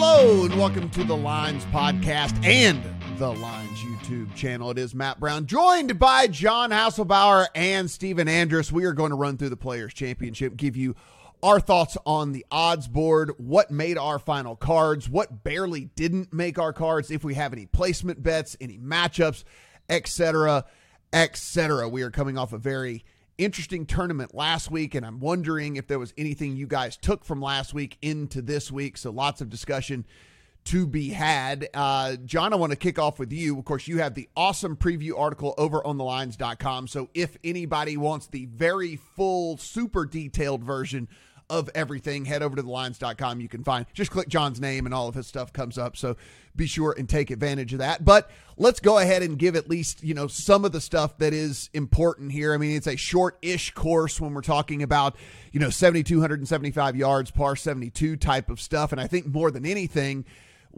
Hello and welcome to the Lines podcast and the Lines YouTube channel. It is Matt Brown, joined by John Hasselbauer and Stephen Andress. We are going to run through the Players Championship, give you our thoughts on the odds board, what made our final cards, what barely didn't make our cards, if we have any placement bets, any matchups, etc., etc. We are coming off a very interesting tournament last week, and I'm wondering if there was anything you guys took from last week into this week. So lots of discussion to be had. Uh, John, I want to kick off with you. Of course, you have the awesome preview article over on thelines.com. So if anybody wants the very full, super detailed version of everything, head over to thelines.com. You can find just click John's name and all of his stuff comes up. So be sure and take advantage of that. But let's go ahead and give at least, you know, some of the stuff that is important here. I mean, it's a short-ish course when we're talking about, you know, 7275 yards, par 72 type of stuff and I think more than anything,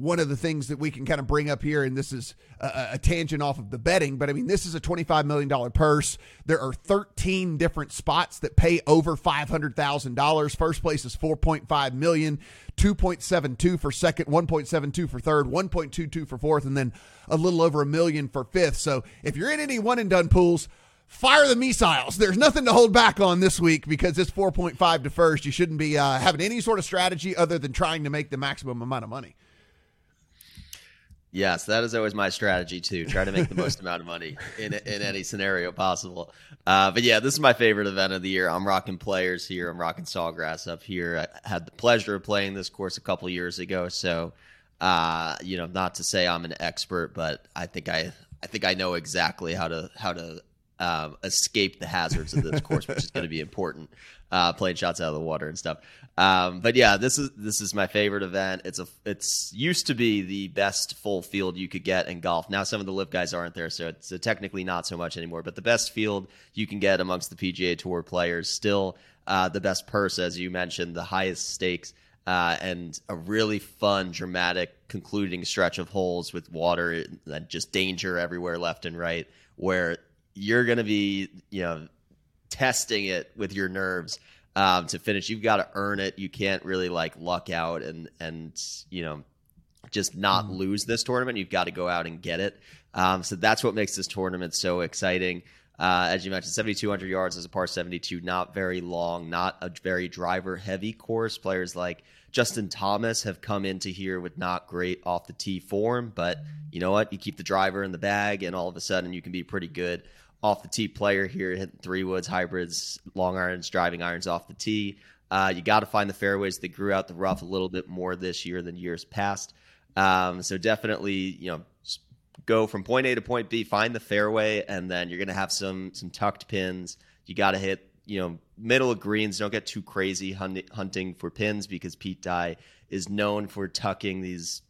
one of the things that we can kind of bring up here, and this is a, a, tangent off of the betting, but I mean, this is a $25 million purse. There are 13 different spots that pay over $500,000. First place is 4.5 million, 2.72 for second, 1.72 for third, 1.22 for fourth, and then a little over a million for fifth. So if you're in any one and done pools, fire the missiles. There's nothing to hold back on this week because it's 4.5 to first. You shouldn't be uh, having any sort of strategy other than trying to make the maximum amount of money. Yes, that is always my strategy too. Try to make the most amount of money in in any scenario possible. Uh, but yeah, this is my favorite event of the year. I'm rocking players here. I'm rocking Sawgrass up here. I had the pleasure of playing this course a couple years ago. So, uh, you know, not to say I'm an expert, but I think I I think I know exactly how to how to um, escape the hazards of this course, which is going to be important. Uh, playing shots out of the water and stuff. Um, but yeah, this is this is my favorite event. It's a it's used to be the best full field you could get in golf. Now some of the live guys aren't there, so it's technically not so much anymore. But the best field you can get amongst the PGA Tour players, still uh, the best purse, as you mentioned, the highest stakes. Uh, and a really fun, dramatic concluding stretch of holes with water and just danger everywhere left and right, where you're going to be, you know, testing it with your nerves um, to finish. You've got to earn it. You can't really like luck out and and you know just not mm. lose this tournament. You've got to go out and get it. Um, so that's what makes this tournament so exciting. Uh, as you mentioned, 7,200 yards as a par 72, not very long, not a very driver heavy course. Players like Justin Thomas have come into here with not great off the tee form, but you know what? You keep the driver in the bag, and all of a sudden you can be pretty good off the tee player here, hitting three woods, hybrids, long irons, driving irons off the tee. Uh, you got to find the fairways that grew out the rough a little bit more this year than years past. Um, so definitely, you know, go from point A to point B, find the fairway, and then you're going to have some some tucked pins. You got to hit, you know, middle of greens. Don't get too crazy hunting for pins because Pete Dye is known for tucking these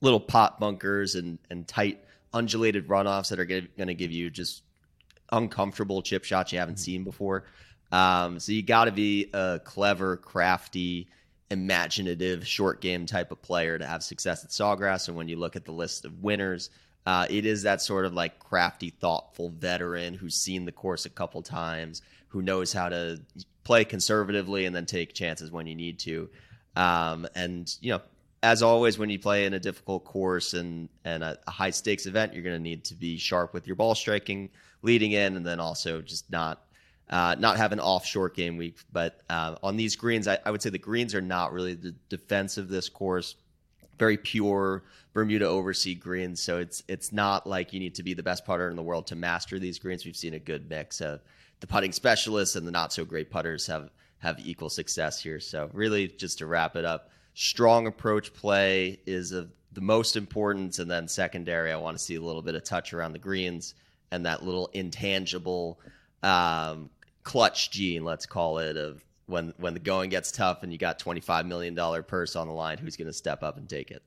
little pot bunkers and and tight undulated runoffs that are going to give you just uncomfortable chip shots you haven't mm-hmm. seen before. Um, so you got to be a clever, crafty, imaginative short game type of player to have success at Sawgrass. And when you look at the list of winners, uh, it is that sort of like crafty, thoughtful veteran who's seen the course a couple times, who knows how to play conservatively and then take chances when you need to. Um, and you know, as always, when you play in a difficult course and and a, a high stakes event, you're going to need to be sharp with your ball striking leading in, and then also just not uh, not have an off short game week. But uh, on these greens, I, I, would say the greens are not really the defense of this course. Very pure Bermuda overseed greens, so it's it's not like you need to be the best putter in the world to master these greens. We've seen a good mix of the putting specialists and the not so great putters have have equal success here. So really, just to wrap it up, strong approach play is of the most important, and then secondary, I want to see a little bit of touch around the greens and that little intangible um, clutch gene, let's call it, of when when the going gets tough and you got twenty five million dollar purse on the line, who's going to step up and take it?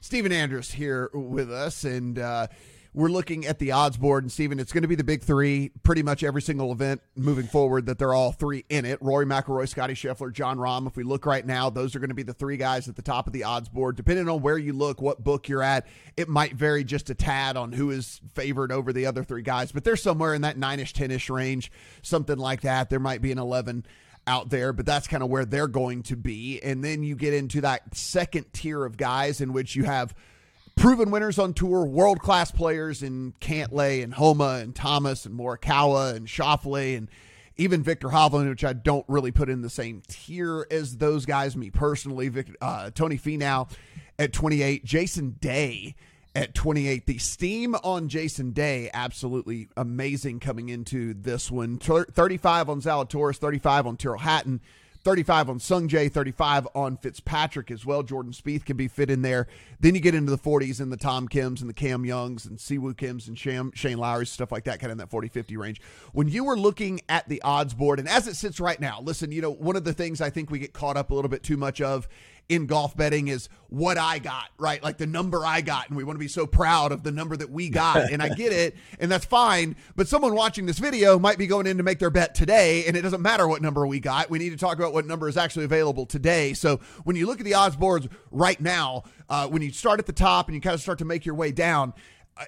Stephen Andress here with us, and uh, we're looking at the odds board, and Stephen, it's going to be the big three pretty much every single event moving forward that they're all three in it. Rory McIlroy, Scottie Scheffler, Jon Rahm. If we look right now, those are going to be the three guys at the top of the odds board. Depending on where you look, what book you're at, it might vary just a tad on who is favored over the other three guys, but they're somewhere in that nine ish, 10 ish range, something like that. There might be an 11 out there, but that's kind of where they're going to be. And then you get into that second tier of guys in which you have proven winners on tour, world class players in Cantlay and Homa and Thomas and Morikawa and Schauffele and even Viktor Hovland, which I don't really put in the same tier as those guys, me personally. Vic, uh, Tony Finau at 28, Jason Day at 28. The steam on Jason Day, absolutely amazing coming into this one. 35 on Zalatoris, 35 on Tyrrell Hatton. 35 on Sungjae, 35 on Fitzpatrick as well. Jordan Spieth can be fit in there. Then you get into the 40s and the Tom Kims and the Cam Youngs and Si Woo Kims and Sham, Shane Lowry's, stuff like that, kind of in that 40 50 range. When you were looking at the odds board, and as it sits right now, listen, you know, one of the things I think we get caught up a little bit too much of in golf betting is what I got, right? Like the number I got. And we want to be so proud of the number that we got. And I get it. And that's fine. But someone watching this video might be going in to make their bet today. And it doesn't matter what number we got. We need to talk about what number is actually available today. So when you look at the odds boards right now, uh, when you start at the top and you kind of start to make your way down,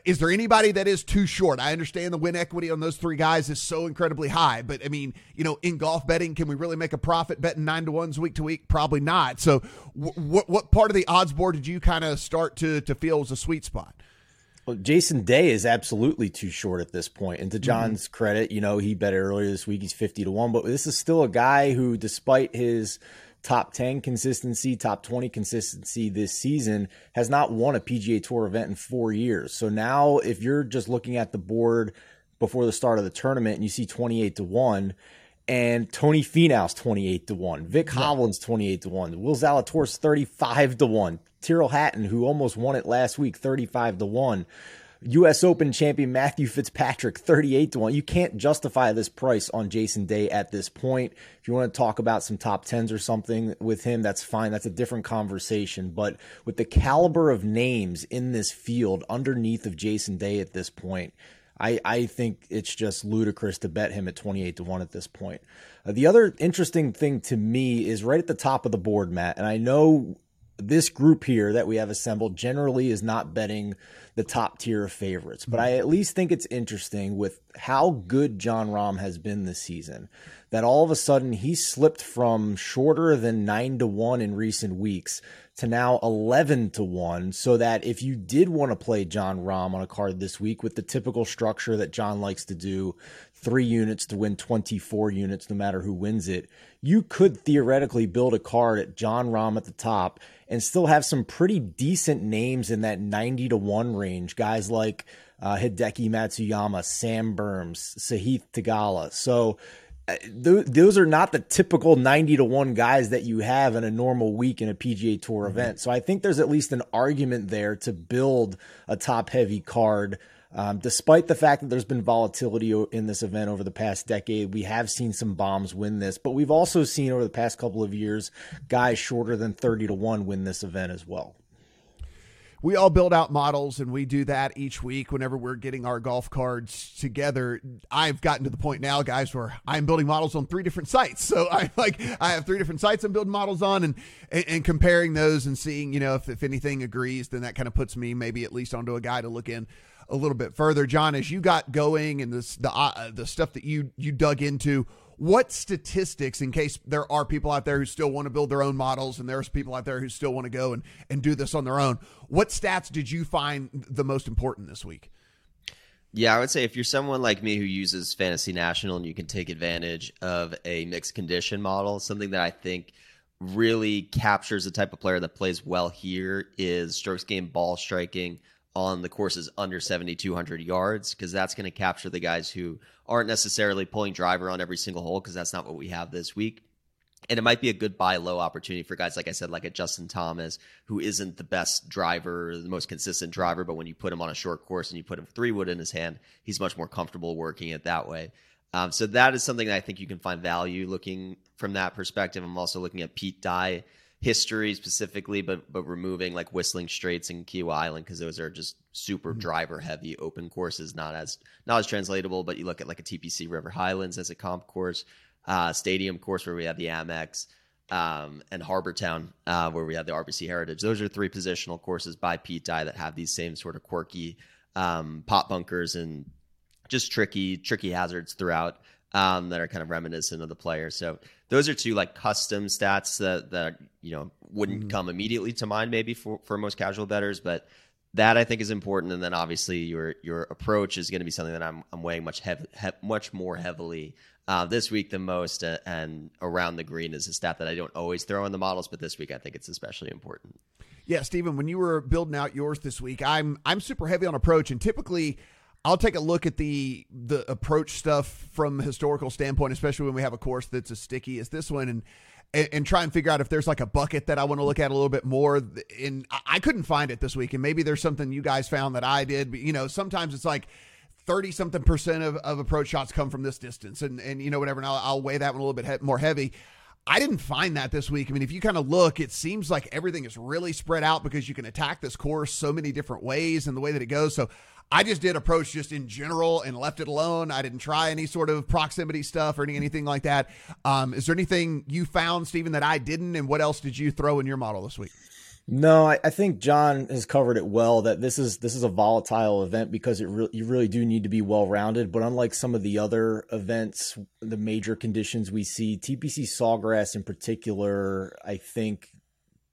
is there anybody that is too short? I understand the win equity on those three guys is so incredibly high, but I mean, you know, in golf betting, can we really make a profit betting nine to ones week to week? Probably not. So, what what part of the odds board did you kind of start to to feel was a sweet spot? Well, Jason Day is absolutely too short at this point. And to mm-hmm. John's mm-hmm. credit, you know, he bet earlier this week. He's 50 to 1, but this is still a guy who, despite his top 10 consistency, top 20 consistency this season, has not won a PGA Tour event in four years. So now, if you're just looking at the board before the start of the tournament and you see 28 to 1, and Tony Finau's 28 to 1, Vic Hovland's 28 to 1, Will Zalatoris 35 to 1, Tyrrell Hatton, who almost won it last week, 35 to 1. U.S. Open champion Matthew Fitzpatrick, 38 to 1. You can't justify this price on Jason Day at this point. If you want to talk about some top 10s or something with him, that's fine. That's a different conversation. But with the caliber of names in this field underneath of Jason Day at this point, I, I think it's just ludicrous to bet him at 28 to 1 at this point. Uh, the other interesting thing to me is right at the top of the board, Matt. And I know this group here that we have assembled generally is not betting the top tier of favorites, but I at least think it's interesting with how good Jon Rahm has been this season that all of a sudden he slipped from shorter than 9 to 1 in recent weeks to now 11 to 1 so that if you did want to play Jon Rahm on a card this week with the typical structure that John likes to do, 3 units to win 24 units no matter who wins it, you could theoretically build a card at Jon Rahm at the top and still have some pretty decent names in that 90 to 1 range. Guys like uh, Hideki Matsuyama, Sam Burns, Sahith Theegala. So uh, th- those are not the typical 90 to 1 guys that you have in a normal week in a PGA Tour mm-hmm. event. So I think there's at least an argument there to build a top heavy card um, despite the fact that there's been volatility in this event over the past decade, we have seen some bombs win this, but we've also seen over the past couple of years guys shorter than 30 to 1 win this event as well. We all build out models and we do that each week whenever we're getting our golf cards together. I've gotten to the point now, guys, where I'm building models on three different sites. So I like I have three different sites I'm building models on and and, and comparing those and seeing, you know, if, if anything agrees, then that kind of puts me maybe at least onto a guy to look in a little bit further, John, as you got going and this the uh, the stuff that you you dug into. What statistics, in case there are people out there who still want to build their own models, and there's people out there who still want to go and and do this on their own? What stats did you find the most important this week? Yeah, I would say if you're someone like me who uses Fantasy National and you can take advantage of a mixed condition model, something that I think really captures the type of player that plays well here is strokes gained ball striking on the courses under 7,200 yards because that's going to capture the guys who aren't necessarily pulling driver on every single hole because that's not what we have this week. And it might be a good buy low opportunity for guys, like I said, like a Justin Thomas, who isn't the best driver, the most consistent driver, but when you put him on a short course and you put him three wood in his hand, he's much more comfortable working it that way. Um, so that is something that I think you can find value looking from that perspective. I'm also looking at Pete Dye history specifically, but but removing like Whistling Straits and Kiawah Island because those are just super mm-hmm. driver heavy open courses, not as not as translatable. But you look at like a TPC River Highlands as a comp course, uh, stadium course where we have the Amex. Um, and Harbour Town, uh, where we have the RBC Heritage. Those are three positional courses by Pete Dye that have these same sort of quirky um, pot bunkers and just tricky, tricky hazards throughout. um, that are kind of reminiscent of the player. So those are two like custom stats that that you know wouldn't mm-hmm. come immediately to mind maybe for for most casual betters, but that I think is important. And then obviously your your approach is going to be something that I'm I'm weighing much heavy, he, much more heavily uh, this week than most. Uh, and around the green is a stat that I don't always throw in the models, but this week I think it's especially important. Yeah, Stephen, when you were building out yours this week, I'm I'm super heavy on approach, and typically I'll take a look at the the approach stuff from a historical standpoint, especially when we have a course that's as sticky as this one, and and, and try and figure out if there's like a bucket that I want to look at a little bit more. And I couldn't find it this week, and maybe there's something you guys found that I did. But you know, sometimes it's like 30 something percent of, of approach shots come from this distance and and you know whatever and I'll, I'll weigh that one a little bit he- more heavy I didn't find that this week. I mean, if you kind of look, it seems like everything is really spread out because you can attack this course so many different ways and the way that it goes. So I just did approach just in general and left it alone. I didn't try any sort of proximity stuff or any, anything like that. Um, is there anything you found, Stephen, that I didn't? And what else did you throw in your model this week? No, I, I, think John has covered it well. That this is this is a volatile event because it re- you really do need to be well rounded. But unlike some of the other events, the major conditions we see, TPC Sawgrass in particular, I think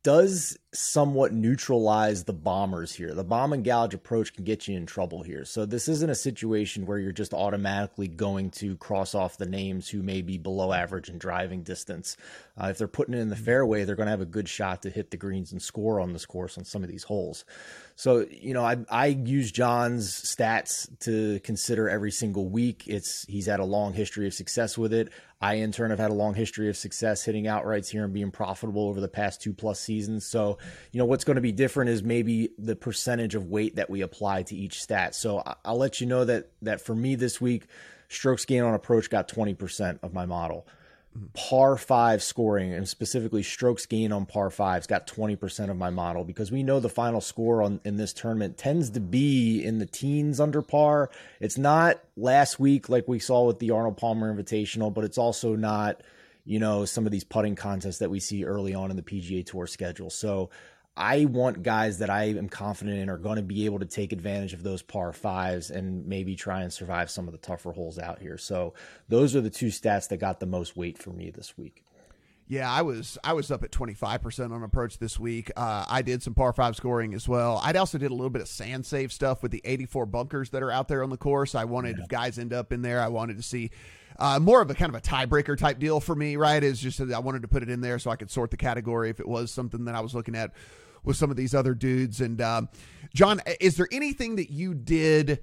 does somewhat neutralize the bombers here. The bomb and gouge approach can get you in trouble here. So this isn't a situation where you're just automatically going to cross off the names who may be below average in driving distance. Uh, if they're putting it in the fairway, they're going to have a good shot to hit the greens and score on this course on some of these holes. So, you know, I, I use John's stats to consider every single week. It's he's had a long history of success with it. I, in turn, have had a long history of success hitting outrights here and being profitable over the past two plus seasons. So, you know, what's going to be different is maybe the percentage of weight that we apply to each stat. So, I'll let you know that that for me this week, strokes gain on approach got 20% of my model Mm-hmm. par five scoring and specifically strokes gain on par fives got 20% of my model because we know the final score on in this tournament tends to be in the teens under par. It's not last week like we saw with the Arnold Palmer Invitational, but it's also not, you know, some of these putting contests that we see early on in the PGA Tour schedule. So I want guys that I am confident in are going to be able to take advantage of those par fives and maybe try and survive some of the tougher holes out here. So those are the two stats that got the most weight for me this week. Yeah, I was I was up at twenty five percent on approach this week. Uh, I did some par five scoring as well. I also did a little bit of sand save stuff with the eighty four bunkers that are out there on the course. I wanted yeah. if guys end up in there, I wanted to see uh, more of a kind of a tiebreaker type deal for me. Right, is just that I wanted to put it in there so I could sort the category if it was something that I was looking at with some of these other dudes. And um, John, is there anything that you did?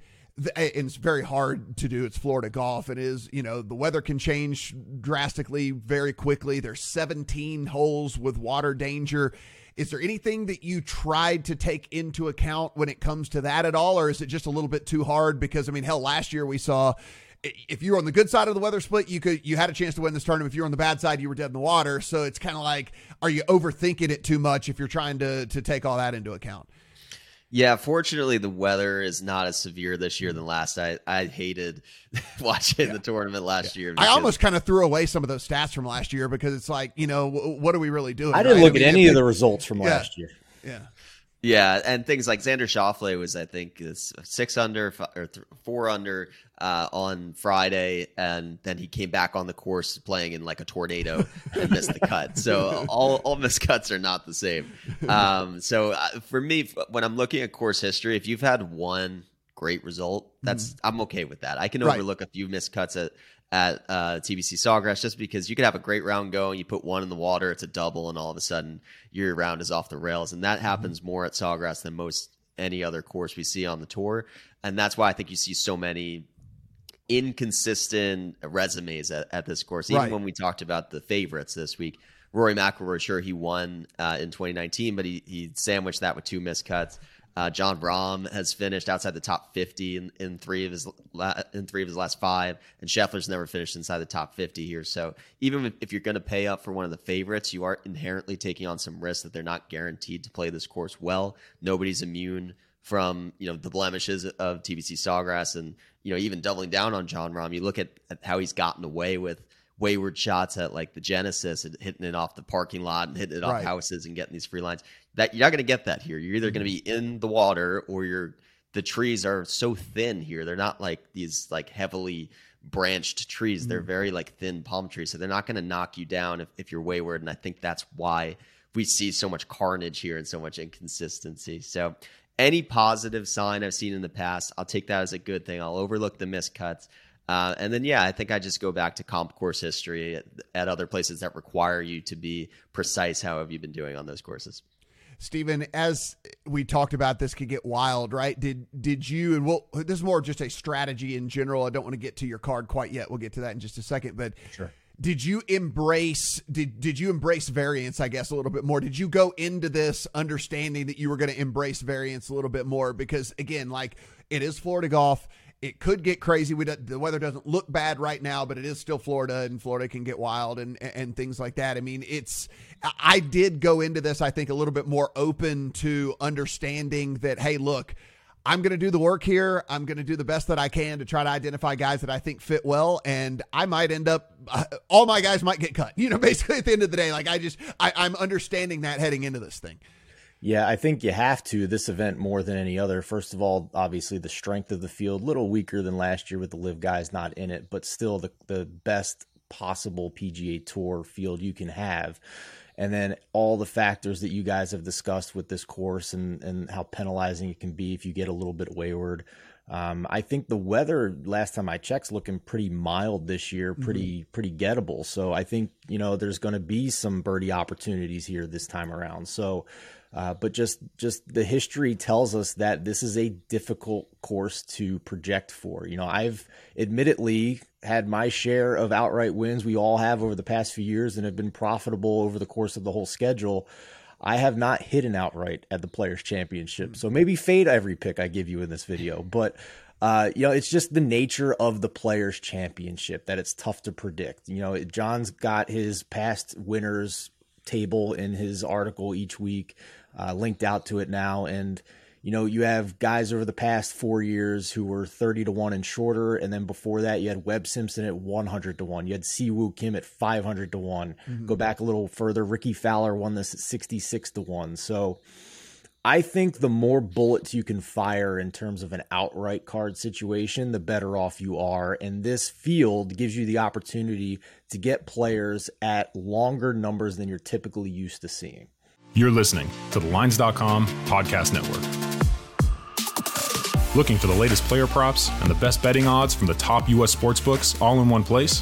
And it's very hard to do. It's Florida golf. It is, you know, the weather can change drastically very quickly. There's 17 holes with water danger. Is there anything that you tried to take into account when it comes to that at all, or is it just a little bit too hard? Because I mean, hell, last year we saw if you were on the good side of the weather split, you could you had a chance to win this tournament. If you were on the bad side, you were dead in the water. So it's kind of like, are you overthinking it too much if you're trying to to take all that into account? Yeah, fortunately, the weather is not as severe this year than last. I I hated watching yeah. the tournament last yeah. year. I almost kind of threw away some of those stats from last year because it's like, you know, what are we really doing? I didn't right? look I mean, at any of the results from yeah. last year. Yeah. Yeah, and things like Xander Schauffele was, I think, six under or th- four under uh, on Friday, and then he came back on the course playing in like a tornado and missed the cut. So all all missed cuts are not the same. Um, so uh, for me, when I'm looking at course history, if you've had one great result, that's mm-hmm. I'm okay with that. I can overlook a few missed cuts at at uh, TPC Sawgrass just because you could have a great round going, you put one in the water, it's a double, and all of a sudden your round is off the rails. And that mm-hmm. happens more at Sawgrass than most any other course we see on the tour. And that's why I think you see so many inconsistent resumes at, at this course. Even right. when we talked about the favorites this week, Rory McIlroy, sure he won uh, in 2019, but he he sandwiched that with two missed cuts. Uh, Jon Rahm has finished outside the top 50 in, in three of his la- in three of his last five, and Scheffler's never finished inside the top 50 here. So even if, if you're going to pay up for one of the favorites, you are inherently taking on some risk that they're not guaranteed to play this course well. Nobody's immune from you know the blemishes of TPC Sawgrass, and you know even doubling down on Jon Rahm. You look at, at how he's gotten away with wayward shots at like the Genesis and hitting it off the parking lot and hitting it off right. houses and getting these free lines. That you're not going to get that here. You're either going to mm-hmm. be in the water or you're the trees are so thin here. They're not like these like heavily branched trees. They're mm. very like thin palm trees, so they're not going to knock you down if, if you're wayward. And I think that's why we see so much carnage here and so much inconsistency. So any positive sign I've seen in the past, I'll take that as a good thing. I'll overlook the miscuts. Uh, and then, yeah, I think I just go back to comp course history at, at other places that require you to be precise. How have you been doing on those courses? Stephen, as we talked about, this could get wild, right? Did did you and well, this is more just a strategy in general. I don't want to get to your card quite yet. We'll get to that in just a second, but sure. Did you embrace did did you embrace variance? I guess a little bit more. Did you go into this understanding that you were going to embrace variance a little bit more? Because again, like it is Florida golf it could get crazy. We the weather doesn't look bad right now, but it is still Florida, and Florida can get wild and and things like that. I mean, it's I did go into this, I think, a little bit more open to understanding that. Hey, look, I'm going to do the work here. I'm going to do the best that I can to try to identify guys that I think fit well, and I might end up uh, all my guys might get cut. You know, basically at the end of the day, like I just I, I'm understanding that heading into this thing. Yeah, I think you have to this event more than any other. First of all, obviously the strength of the field, little weaker than last year with the live guys not in it, but still the the best possible PGA Tour field you can have. And then all the factors that you guys have discussed with this course and and how penalizing it can be if you get a little bit wayward. Um, I think the weather last time I checked looking pretty mild this year, pretty mm-hmm. pretty gettable. So I think you know there's going to be some birdie opportunities here this time around. So uh, but just just the history tells us that this is a difficult course to project for. You know, I've admittedly had my share of outright wins. We all have over the past few years and have been profitable over the course of the whole schedule. I have not hit an outright at the Players Championship, so maybe fade every pick I give you in this video, but. Uh, you know, it's just the nature of the Players Championship that it's tough to predict. You know, John's got his past winners table in his article each week uh, linked out to it now. And, you know, you have guys over the past four years who were 30 to 1 and shorter. And then before that, you had Webb Simpson at 100 to 1. You had Si Woo Kim at 500 to one mm-hmm. Go back a little further. Rickie Fowler won this at 66 to 1. So I think the more bullets you can fire in terms of an outright card situation, the better off you are. And this field gives you the opportunity to get players at longer numbers than you're typically used to seeing. You're listening to the Lines.com podcast network. Looking for the latest player props and the best betting odds from the top U.S. sportsbooks all in one place?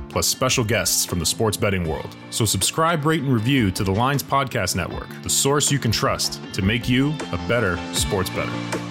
plus special guests from the sports betting world. So subscribe, rate, and review to the Lines Podcast Network, the source you can trust to make you a better sports better.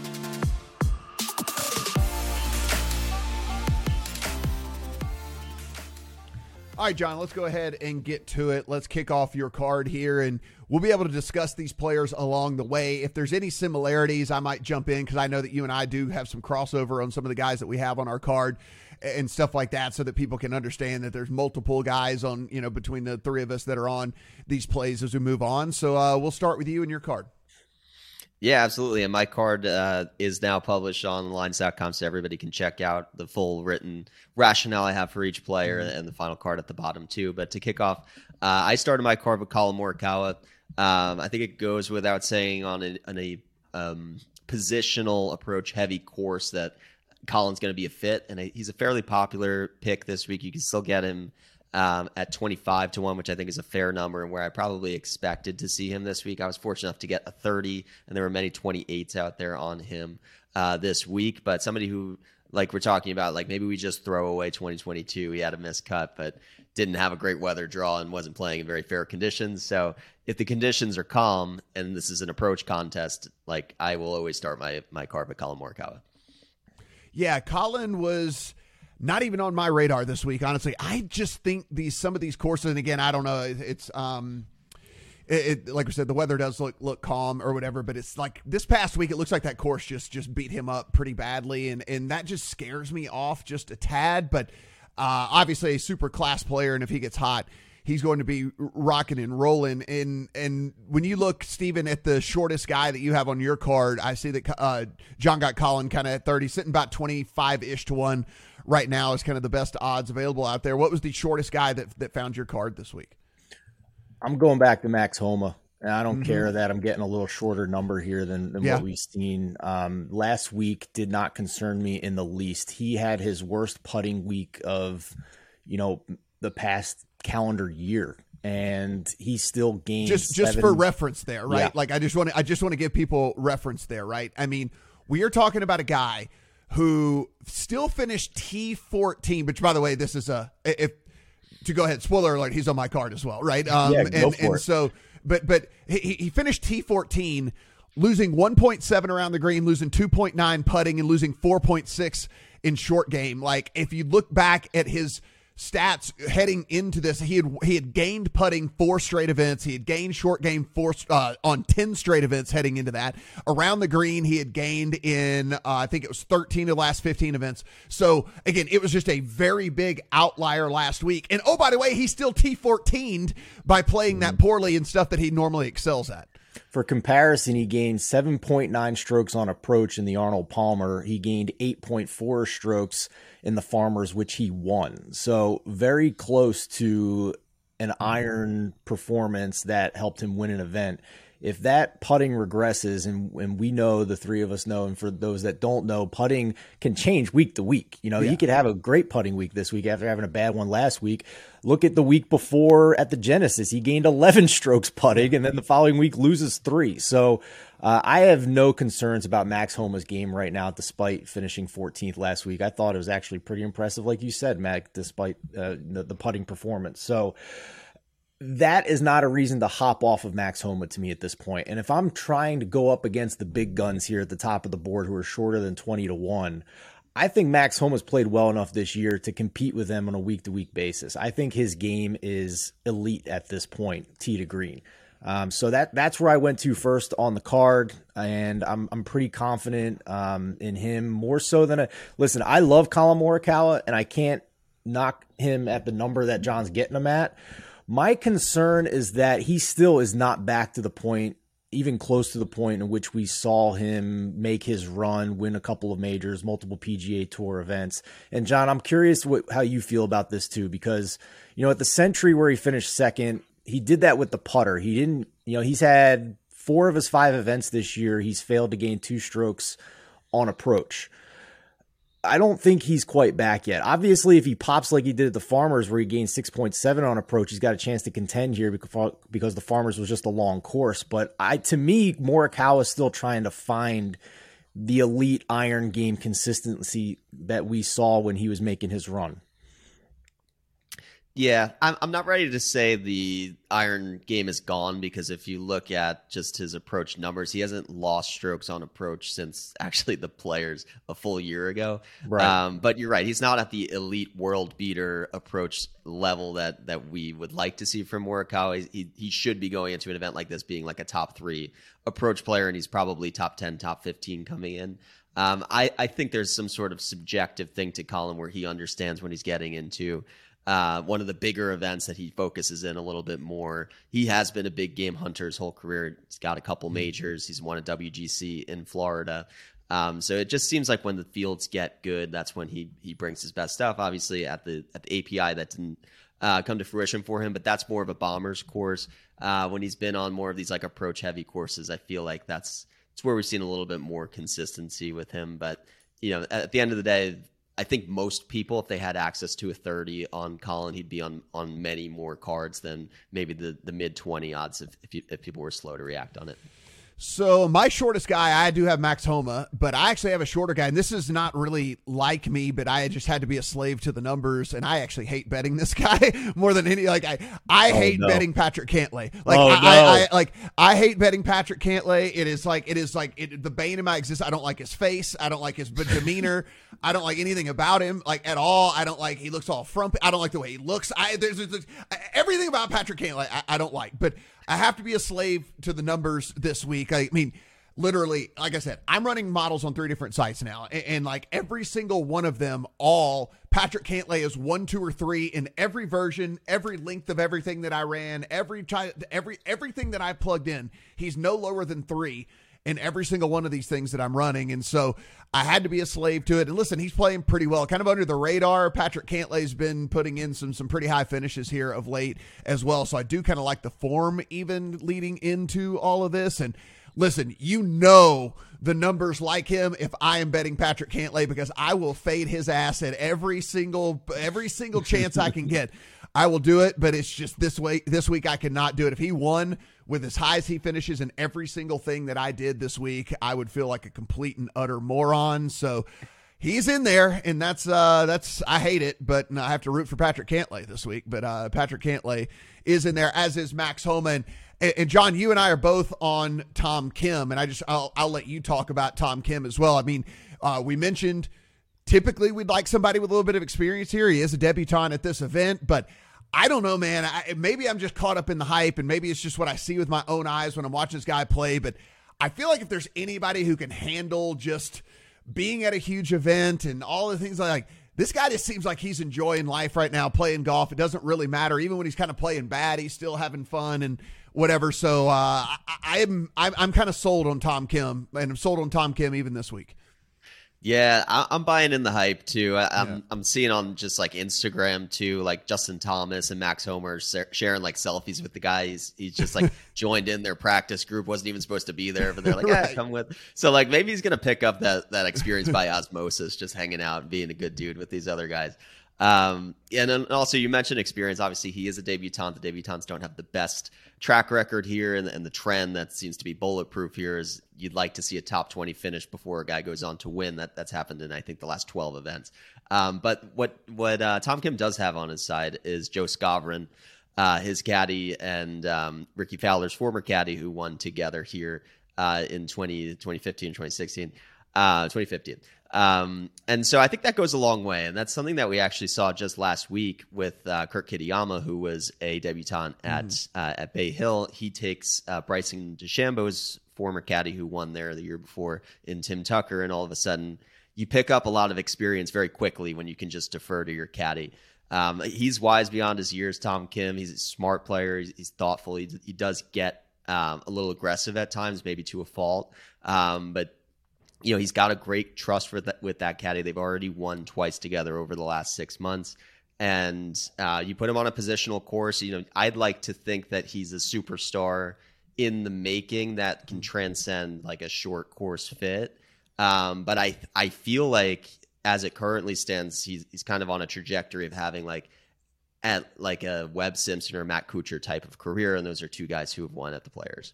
All right, John, let's go ahead and get to it. Let's kick off your card here, and we'll be able to discuss these players along the way. If there's any similarities, I might jump in because I know that you and I do have some crossover on some of the guys that we have on our card and stuff like that so that people can understand that there's multiple guys on, you know, between the three of us that are on these plays as we move on. So uh, we'll start with you and your card. Yeah, absolutely. And my card uh, is now published on lines.com so everybody can check out the full written rationale I have for each player mm-hmm. and the final card at the bottom, too. But to kick off, uh, I started my card with Collin Morikawa. Um, I think it goes without saying on a, on a um, positional approach heavy course that Collin's going to be a fit. And he's a fairly popular pick this week. You can still get him um, at 25 to 1, which I think is a fair number and where I probably expected to see him this week. I was fortunate enough to get a 30, and there were many 28s out there on him uh, this week. But somebody who, like we're talking about, like maybe we just throw away 2022. He had a missed cut, but didn't have a great weather draw and wasn't playing in very fair conditions. So if the conditions are calm and this is an approach contest, like I will always start my my car carpet Collin Morikawa. Yeah, Collin was not even on my radar this week. Honestly, I just think these some of these courses, and again, I don't know. It's um, it, it, like I said, the weather does look look calm or whatever, but it's like this past week, it looks like that course just just beat him up pretty badly, and and that just scares me off just a tad. But uh, obviously, a super class player, and if he gets hot, he's going to be rocking and rolling. And and when you look, Stephen, at the shortest guy that you have on your card, I see that uh, John got Collin kind of at thirty, sitting about twenty five ish to one right now is kind of the best odds available out there. What was the shortest guy that that found your card this week? I'm going back to Max Homa. And I don't mm-hmm. care that I'm getting a little shorter number here than, than yeah. what we've seen. Um, last week did not concern me in the least. He had his worst putting week of, you know, the past calendar year and he still gained just just for reference there right yeah. like i just want to i just want to give people reference there right i mean we are talking about a guy who still finished T14, which by the way, this is a if to go ahead, spoiler alert, he's on my card as well, right? Um, yeah, go and, for and it. so but but he, he finished T14 losing 1.7 around the green, losing 2.9 putting and losing 4.6 in short game. Like if you look back at his stats heading into this. He had he had gained putting four straight events. He had gained short game four uh, on ten straight events heading into that. Around the green, he had gained in uh, I think it was thirteen of the last fifteen events. So again, it was just a very big outlier last week. And oh by the way, he still T 14'd by playing that poorly and stuff that he normally excels at. For comparison, he gained 7.9 strokes on approach in the Arnold Palmer. He gained 8.4 strokes in the Farmers, which he won. So very close to an iron performance that helped him win an event. If that putting regresses, and, and we know the three of us know, and for those that don't know, putting can change week to week. You know, yeah. he could have a great putting week this week after having a bad one last week. Look at the week before at the Genesis, he gained 11 strokes putting, and then the following week loses three. So uh, I have no concerns about Max Homa's game right now, despite finishing 14th last week. I thought it was actually pretty impressive, like you said, Mac, despite uh, the, the, putting performance. So that is not a reason to hop off of Max Homa to me at this point. And if I'm trying to go up against the big guns here at the top of the board who are shorter than 20 to 1, I think Max Homa's played well enough this year to compete with them on a week to week basis. I think his game is elite at this point, tee to green. Um, so that that's where I went to first on the card, and I'm I'm pretty confident um, in him more so than a listen. I love Collin Morikawa, and I can't knock him at the number that John's getting him at. My concern is that he still is not back to the point, even close to the point in which we saw him make his run, win a couple of majors, multiple PGA Tour events. And John, I'm curious what, how you feel about this too, because you know at the Sentry where he finished second he did that with the putter. He didn't, you know, he's had four of his five events this year. He's failed to gain two strokes on approach. I don't think he's quite back yet. Obviously, if he pops like he did at the Farmers, where he gained 6.7 on approach, he's got a chance to contend here because, the Farmers was just a long course. But I, to me, Morikawa is still trying to find the elite iron game consistency that we saw when he was making his run. Yeah, I'm I'm not ready to say the iron game is gone because if you look at just his approach numbers, he hasn't lost strokes on approach since actually the players a full year ago. Right. Um, but you're right, he's not at the elite world beater approach level that that we would like to see from Morikawa. He he should be going into an event like this being like a top three approach player, and he's probably top ten, top fifteen coming in. Um, I, I think there's some sort of subjective thing to Collin where he understands when he's getting into uh, one of the bigger events that he focuses in a little bit more. He has been a big game hunter his whole career. He's got a couple majors. He's won a WGC in Florida. Um, so it just seems like when the fields get good, that's when he he brings his best stuff. Obviously, at the at the API, that didn't uh, come to fruition for him, but that's more of a bombers course. Uh, when he's been on more of these like approach heavy courses, I feel like that's it's where we've seen a little bit more consistency with him. But you know, at the end of the day, I think most people, if they had access to a 30 on Collin, he'd be on on many more cards than maybe the the mid 20 odds if if, you, if people were slow to react on it. So my shortest guy, I do have Max Homa, but I actually have a shorter guy, and this is not really like me, but I just had to be a slave to the numbers, and I actually hate betting this guy more than any. Like I, I oh, hate no. betting Patrick Cantlay. Like oh, I, no. I, I, like I hate betting Patrick Cantlay. It is like it is like it, the bane of my existence. I don't like his face. I don't like his demeanor. I don't like anything about him, like at all. I don't like he looks all frumpy. I don't like the way he looks. I there's, there's, there's everything about Patrick Cantlay I, I don't like, but I have to be a slave to the numbers this week. I mean, literally, like I said, I'm running models on three different sites now, and, and, like every single one of them, all Patrick Cantlay is one, two, or three in every version, every length of everything that I ran, every time, every everything that I plugged in. He's no lower than three in every single one of these things that I'm running. And so I had to be a slave to it. And listen, he's playing pretty well, kind of under the radar. Patrick Cantlay's been putting in some some pretty high finishes here of late as well. So I do kind of like the form even leading into all of this. And listen, you know the numbers like him if I am betting Patrick Cantlay because I will fade his ass at every single every single chance I can get. I will do it, but it's just this way this week I cannot do it. If he won with as high as he finishes in every single thing that I did this week, I would feel like a complete and utter moron. So he's in there, and that's uh that's I hate it, but I have to root for Patrick Cantlay this week. But uh Patrick Cantlay is in there, as is Max Homa. And, and John, you and I are both on Tom Kim, and I just I'll, I'll let you talk about Tom Kim as well. I mean, uh, we mentioned typically we'd like somebody with a little bit of experience here. He is a debutante at this event, but I don't know, man. I, maybe I'm just caught up in the hype, and maybe it's just what I see with my own eyes when I'm watching this guy play. But I feel like if there's anybody who can handle just being at a huge event and all the things like this guy just seems like he's enjoying life right now, playing golf. It doesn't really matter, even when he's kind of playing bad, he's still having fun and whatever. So uh, I, I'm I'm, I'm kind of sold on Tom Kim, and I'm sold on Tom Kim even this week. Yeah, I, am buying in the hype too. I, am I'm, I'm seeing on just like Instagram too, like Justin Thomas and Max Homa sharing like selfies with the guy. He's he's just like joined in their practice group. wasn't even supposed to be there, but they're like, yeah, come with. So like maybe he's gonna pick up that that experience by osmosis, just hanging out and being a good dude with these other guys. Um, and then also you mentioned experience. Obviously, he is a debutant. The debutantes don't have the best track record here, and, and the trend that seems to be bulletproof here is you'd like to see a top twenty finish before a guy goes on to win. That that's happened in I think the last twelve events. Um, but what what uh, Tom Kim does have on his side is Joe Skovron, uh, his caddy, and um, Rickie Fowler's former caddy, who won together here uh, in 20, 2015, 2016, uh, 2015. Um, and so I think that goes a long way. And that's something that we actually saw just last week with uh, Kurt Kitayama, who was a debutant at mm. uh, at Bay Hill. He takes uh, Bryson DeChambeau's former caddy who won there the year before in Tim Tucker. And all of a sudden, you pick up a lot of experience very quickly when you can just defer to your caddy. Um, he's wise beyond his years, Tom Kim. He's a smart player. He's, he's thoughtful. He, he does get um, a little aggressive at times, maybe to a fault. Um, but you know, he's got a great trust for that with that caddy. They've already won twice together over the last six months. And uh, you put him on a positional course. You know, I'd like to think that he's a superstar in the making that can transcend like a short course fit. Um, but I I feel like as it currently stands, he's he's kind of on a trajectory of having like at like a Webb Simpson or Matt Kuchar type of career, and those are two guys who have won at the Players.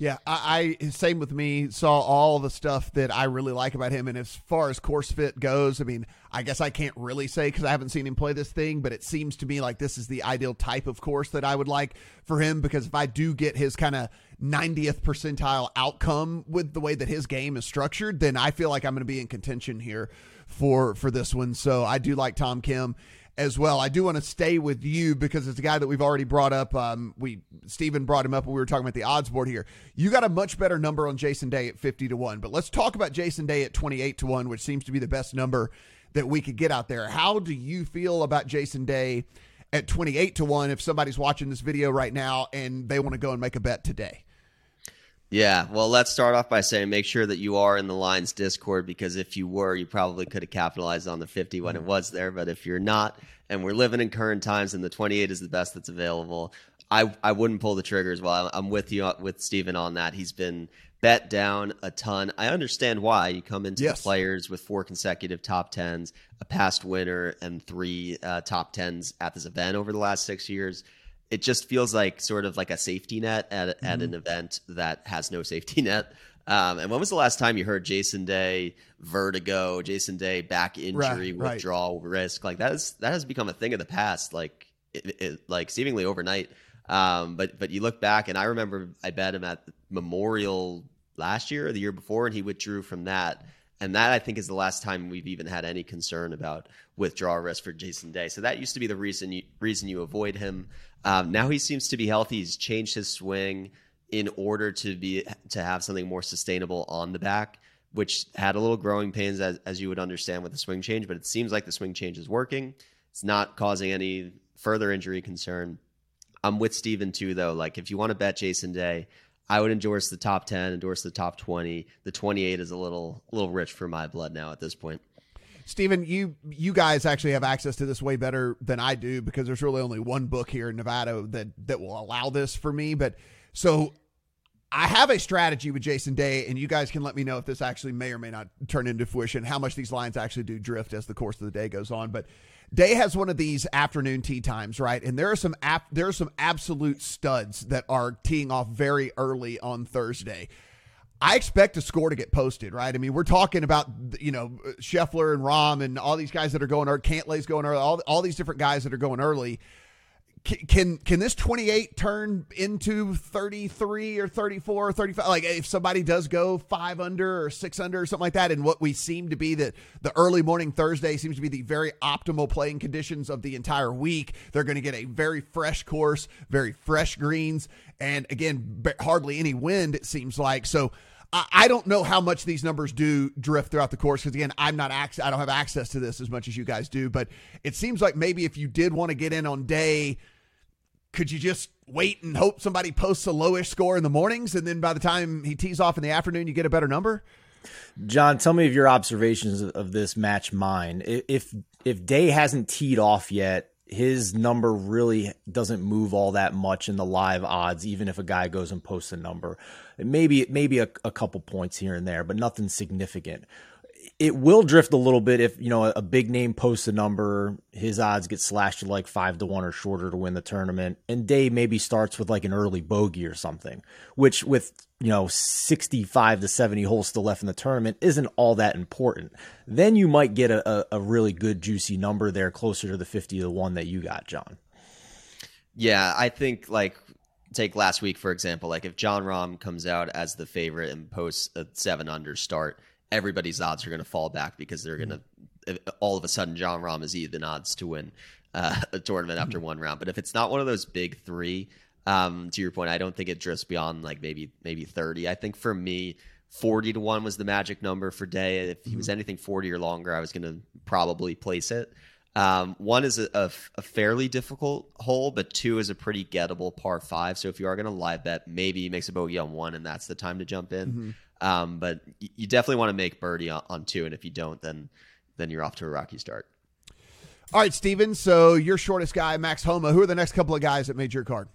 Yeah, I, I, same with me. Saw all the stuff that I really like about him, and as far as course fit goes, I mean, I guess I can't really say because I haven't seen him play this thing, but it seems to me like this is the ideal type of course that I would like for him. Because if I do get his kind of 90th percentile outcome with the way that his game is structured, then I feel like I'm going to be in contention here for for this one. So I do like Tom Kim as well. I do want to stay with you because it's a guy that we've already brought up. Um, we Stephen brought him up when we were talking about the odds board here. You got a much better number on Jason Day at fifty to one, but let's talk about Jason Day at twenty eight to one, which seems to be the best number that we could get out there. How do you feel about Jason Day at 28 to 1 if somebody's watching this video right now and they want to go and make a bet today? Yeah, well, let's start off by saying make sure that you are in the Lines Discord because if you were, you probably could have capitalized on the 50 when it was there. But if you're not, and we're living in current times and the 28 is the best that's available, I, I wouldn't pull the trigger as well. I'm with you, with Stephen on that. He's been bet down a ton. I understand why. You come into yes. the players with four consecutive top tens, a past winner, and three uh, top tens at this event over the last six years it just feels like sort of like a safety net at, mm-hmm. at an event that has no safety net. Um, and when was the last time you heard Jason Day vertigo, Jason Day back injury, right, withdrawal right. risk? Like that is that has become a thing of the past, like it, it, like seemingly overnight. Um, but but you look back, and I remember I bet him at Memorial last year or the year before, and he withdrew from that. And that I think is the last time we've even had any concern about withdrawal risk for Jason Day. So that used to be the reason you, reason you avoid him. Um, now he seems to be healthy. He's changed his swing in order to be to have something more sustainable on the back, which had a little growing pains as, as you would understand with the swing change. But it seems like the swing change is working. It's not causing any further injury concern. I'm with Stephen too, though. Like if you want to bet Jason Day, I would endorse the top ten, endorse the top twenty. The twenty eight is a little little rich for my blood now at this point. Stephen, you you guys actually have access to this way better than I do because there's really only one book here in Nevada that that will allow this for me. But so I have a strategy with Jason Day, and you guys can let me know if this actually may or may not turn into fruition. How much these lines actually do drift as the course of the day goes on, but. Day has one of these afternoon tee times, right? And there are some ap- there are some absolute studs that are teeing off very early on Thursday. I expect a score to get posted, right? I mean, we're talking about you know Scheffler and Rahm and all these guys that are going early, Cantlay's going early, all all these different guys that are going early. Can can this 28 turn into 33 or 34 or 35 like if somebody does go 5 under or 6 under or something like that and what we seem to be that the early morning Thursday seems to be the very optimal playing conditions of the entire week they're going to get a very fresh course very fresh greens and again hardly any wind it seems like so I don't know how much these numbers do drift throughout the course because again, I'm not ac- I don't have access to this as much as you guys do. But it seems like maybe if you did want to get in on day, could you just wait and hope somebody posts a lowish score in the mornings, and then by the time he tees off in the afternoon, you get a better number? John, tell me if your observations of this match mine. If if Day hasn't teed off yet, his number really doesn't move all that much in the live odds, even if a guy goes and posts a number. Maybe maybe a, a couple points here and there, but nothing significant. It will drift a little bit if you know a, big name posts a number, his odds get slashed to like five to one or shorter to win the tournament, and Day maybe starts with like an early bogey or something, which with you know, 65 to 70 holes still left in the tournament isn't all that important. Then you might get a, a, really good, juicy number there closer to the 50 to the one that you got, John. Yeah, I think like take last week, for example, like if Jon Rahm comes out as the favorite and posts a seven under start, everybody's odds are going to fall back because they're going to, mm-hmm. all of a sudden, Jon Rahm is even odds to win uh, a tournament after mm-hmm. one round. But if it's not one of those big three, um, to your point, I don't think it drifts beyond like maybe maybe thirty. I think for me, forty to one was the magic number for Day. If he was mm-hmm. anything forty or longer, I was going to probably place it. Um, one is a, a, a, fairly difficult hole, but two is a pretty gettable par five. So if you are going to live bet, maybe he makes a bogey on one, and that's the time to jump in. Mm-hmm. Um, but you definitely want to make birdie on, on two, and if you don't, then then you're off to a rocky start. All right, Stephen. So your shortest guy, Max Homa. Who are the next couple of guys that made your card?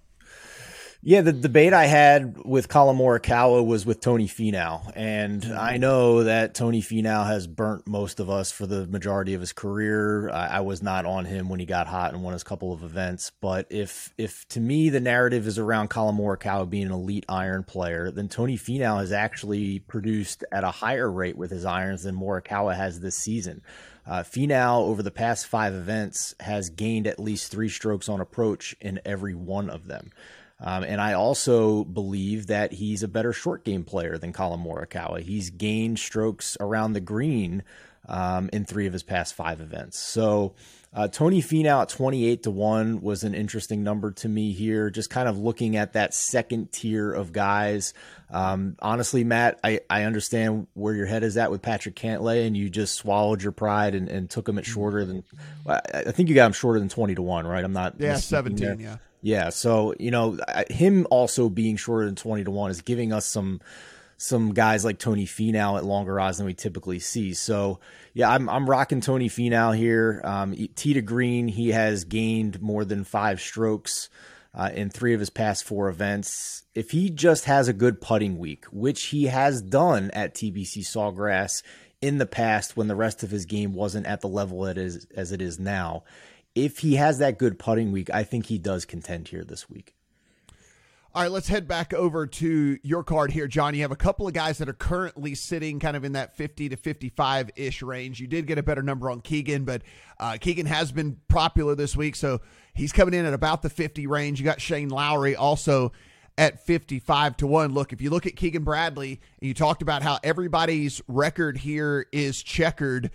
Yeah, the debate I had with Collin Morikawa was with Tony Finau, and I know that Tony Finau has burnt most of us for the majority of his career. I, I, was not on him when he got hot and won his couple of events, but if if to me the narrative is around Collin Morikawa being an elite iron player, then Tony Finau has actually produced at a higher rate with his irons than Morikawa has this season. Uh, Finau over the past five events has gained at least three strokes on approach in every one of them. Um, and I also believe that he's a better short game player than Collin Morikawa. He's gained strokes around the green um, in three of his past five events. So uh, Tony Finau at 28 to 1 was an interesting number to me here, just kind of looking at that second tier of guys. Um, honestly, Matt, I, I understand where your head is at with Patrick Cantlay, and you just swallowed your pride and, and took him at shorter than, I think you got him shorter than 20 to 1, right? I'm not. Yeah, 17, there. yeah. Yeah. So, you know, him also being shorter than 20 to 1 is giving us some some guys like Tony Finau at longer odds than we typically see. So yeah, I'm I'm rocking Tony Finau here. Um, T to green, he has gained more than five strokes uh, in three of his past four events. If he just has a good putting week, which he has done at TPC Sawgrass in the past when the rest of his game wasn't at the level it is as it is now. If he has that good putting week, I think he does contend here this week. All right, let's head back over to your card here, John. You have a couple of guys that are currently sitting kind of in that 50 to 55 ish range. You did get a better number on Keegan, but uh, Keegan has been popular this week, so he's coming in at about the 50 range. You got Shane Lowry also at 55 to 1. Look, if you look at Keegan Bradley, and you talked about how everybody's record here is checkered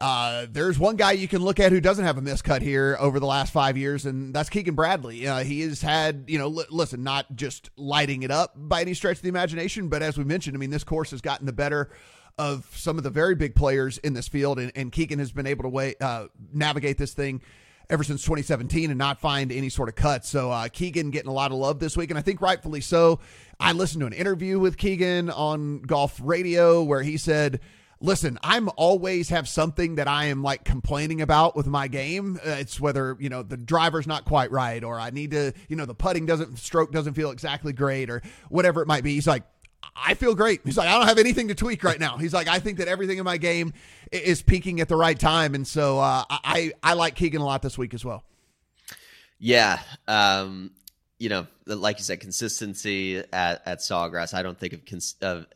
uh, there's one guy you can look at who doesn't have a miscut here over the last five years, and that's Keegan Bradley. Uh, he has had, you know, li- listen, not just lighting it up by any stretch of the imagination, but as we mentioned, I mean, this course has gotten the better of some of the very big players in this field, and, and Keegan has been able to uh, navigate this thing ever since 2017 and not find any sort of cut. So uh, Keegan getting a lot of love this week, and I think rightfully so. I listened to an interview with Keegan on Golf Radio where he said listen, I'm always have something that I am like complaining about with my game. Uh, it's whether, you know, the driver's not quite right or I need to, you know, the putting doesn't stroke doesn't feel exactly great or whatever it might be. He's like, I feel great. He's like, I don't have anything to tweak right now. He's like, I think that everything in my game is peaking at the right time. And so uh, I, I like Keegan a lot this week as well. Yeah. Um, you know, like you said, consistency at, at Sawgrass. I don't think of, cons- of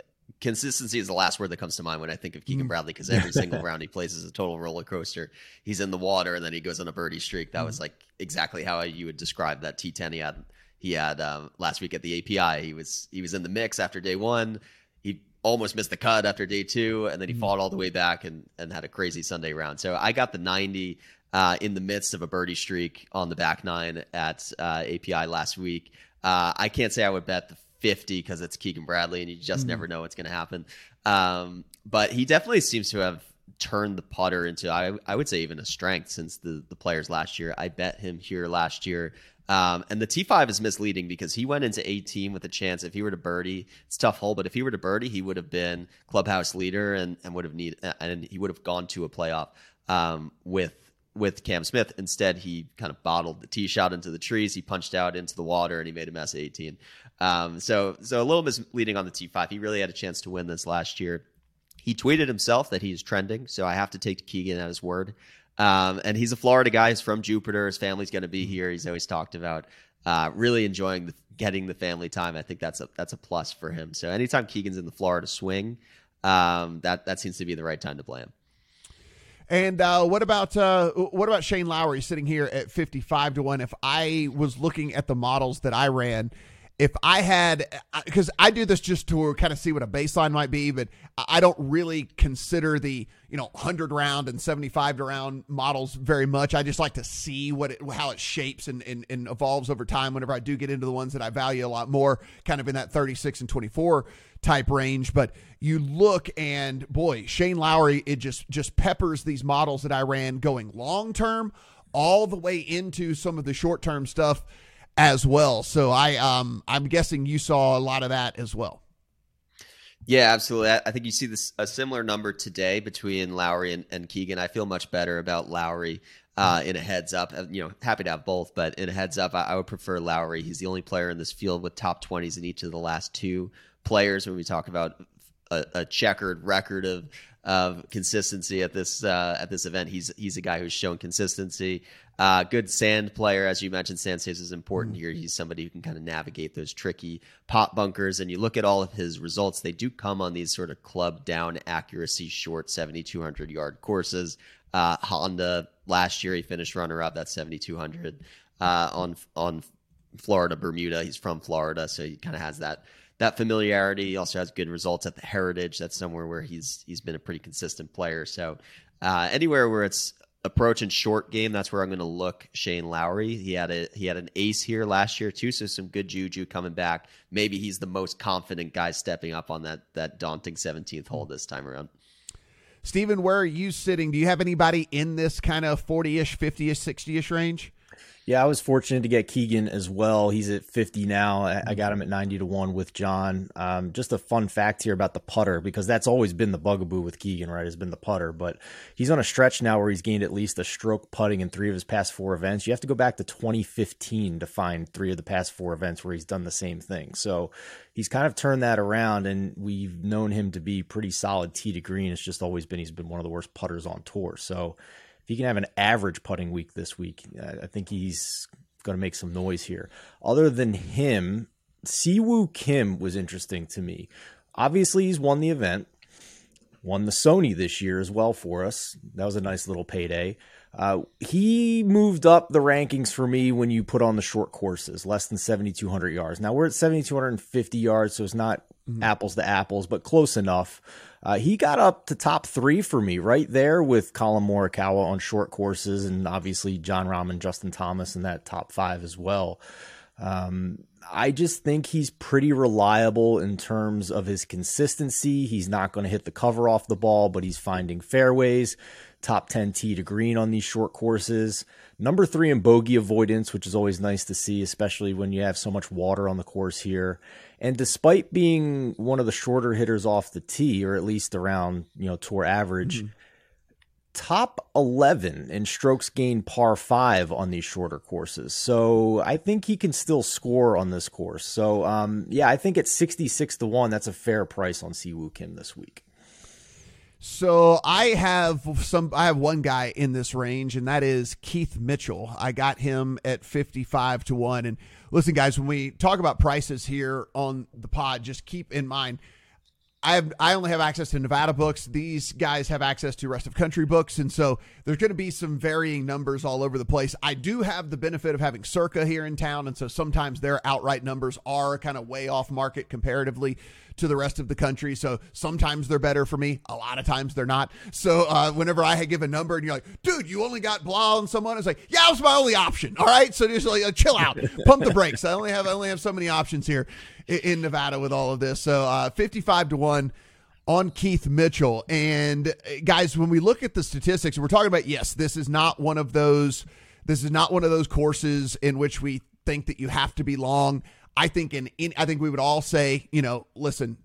consistency is the last word that comes to mind when I think of Keegan mm. Bradley because every single round he plays is a total roller coaster. He's in the water and then he goes on a birdie streak. That was mm. like exactly how you would describe that T10 he had. He had um, last week at the API. He was he was in the mix after day one. He almost missed the cut after day two, and then he mm. fought all the way back and and had a crazy Sunday round. So I got the 90 uh, in the midst of a birdie streak on the back nine at uh, API last week. Uh, I can't say I would bet the 50 because it's Keegan Bradley and you just mm. never know what's going to happen. Um, but he definitely seems to have turned the putter into, I, I would say, even a strength since the, the players last year. I bet him here last year. Um, and the T5 is misleading because he went into 18 with a chance. If he were to birdie, it's tough hole, but if he were to birdie, he would have been clubhouse leader and, and would have need and he would have gone to a playoff um, with with Cam Smith. Instead, he kind of bottled the tee shot into the trees. He punched out into the water and he made a mess at 18. Um, so, so a little misleading on the T5. He really had a chance to win this last year. He tweeted himself that he's trending, so I have to take Keegan at his word. Um, and he's a Florida guy. He's from Jupiter. His family's going to be here. He's always talked about uh, really enjoying the, getting the family time. I think that's a that's a plus for him. So anytime Keegan's in the Florida swing, um, that that seems to be the right time to play him. And uh, what about uh, what about Shane Lowry sitting here at fifty five to one? If I was looking at the models that I ran, if I had, uh, because I do this just to kind of see what a baseline might be, but I don't really consider the you know hundred round and seventy five round models very much. I just like to see what it, how it shapes and, and, and evolves over time. Whenever I do get into the ones that I value a lot more, kind of in that thirty six and twenty four type range. But you look and boy, Shane Lowry, it just just peppers these models that I ran going long term all the way into some of the short term stuff as well. So I um I'm guessing you saw a lot of that as well. Yeah, absolutely. I think you see this a similar number today between Lowry and, and Keegan. I feel much better about Lowry uh, in a heads up. Uh, you know, happy to have both, but in a heads up, I, I, would prefer Lowry. He's the only player in this field with top twenties in each of the last two players when we talk about a, a checkered record of of consistency at this uh, at this event. He's he's a guy who's shown consistency. Uh, good sand player, as you mentioned. Sand saves is important here. He's somebody who can kind of navigate those tricky pot bunkers. And you look at all of his results; they do come on these sort of club down accuracy, short seventy two hundred yard courses. Uh, Honda last year he finished runner up. That's seventy two hundred uh, on on Florida Bermuda. He's from Florida, so he kind of has that that familiarity. He also has good results at the Heritage. That's somewhere where he's he's been a pretty consistent player. So uh, anywhere where it's approach and short game, that's where I'm going to look Shane Lowry. He had a he had an ace here last year too, so some good juju coming back. Maybe he's the most confident guy stepping up on that that daunting 17th hole this time around. Stephen, where are you sitting? Do you have anybody in this kind of 40-ish, 50-ish, 60-ish range? Yeah, I was fortunate to get Keegan as well. He's at 50 now. I got him at 90 to 1 with John. Um, just a fun fact here about the putter, because that's always been the bugaboo with Keegan, right? Has been the putter. But he's on a stretch now where he's gained at least a stroke putting in three of his past four events. You have to go back to 2015 to find three of the past four events where he's done the same thing. So he's kind of turned that around, and we've known him to be pretty solid tee to green. It's just always been he's been one of the worst putters on tour. So if he can have an average putting week this week, I think he's going to make some noise here. Other than him, Si Woo Kim was interesting to me. Obviously, he's won the event, won the Sony this year as well for us. That was a nice little payday. Uh, he moved up the rankings for me when you put on the short courses, less than 7,200 yards. Now we're at 7,250 yards, so it's not mm-hmm. apples to apples, but close enough. Uh, he got up to top three for me right there with Collin Morikawa on short courses, and obviously Jon Rahm and Justin Thomas in that top five as well. Um, I just think he's pretty reliable in terms of his consistency. He's not going to hit the cover off the ball, but he's finding fairways. Top 10 tee to green on these short courses. Number three in bogey avoidance, which is always nice to see, especially when you have so much water on the course here. And despite being one of the shorter hitters off the tee, or at least around you know tour average, mm-hmm. top eleven in strokes gained par five on these shorter courses. So I think he can still score on this course. So um, yeah, I think at sixty six to one, that's a fair price on Si Woo Kim this week. So I have some. I have one guy in this range, and that is Keith Mitchell. I got him at fifty-five to one. And listen, guys, when we talk about prices here on the pod, just keep in mind. I have I only have access to Nevada books. These guys have access to rest of country books, and so there's going to be some varying numbers all over the place. I do have the benefit of having Circa here in town, and so sometimes their outright numbers are kind of way off market comparatively to the rest of the country. So sometimes they're better for me. A lot of times they're not. So uh, whenever I give a number and you're like, dude, you only got blah on someone, it's like, yeah, it was my only option. All right. So just like, uh, chill out, pump the brakes. I only have, I only have so many options here in, Nevada with all of this. So uh, 55 to one on Keith Mitchell. And uh, guys, when we look at the statistics, we're talking about, yes, this is not one of those, this is not one of those courses in which we think that you have to be long. I think in, in I think we would all say, you know, listen,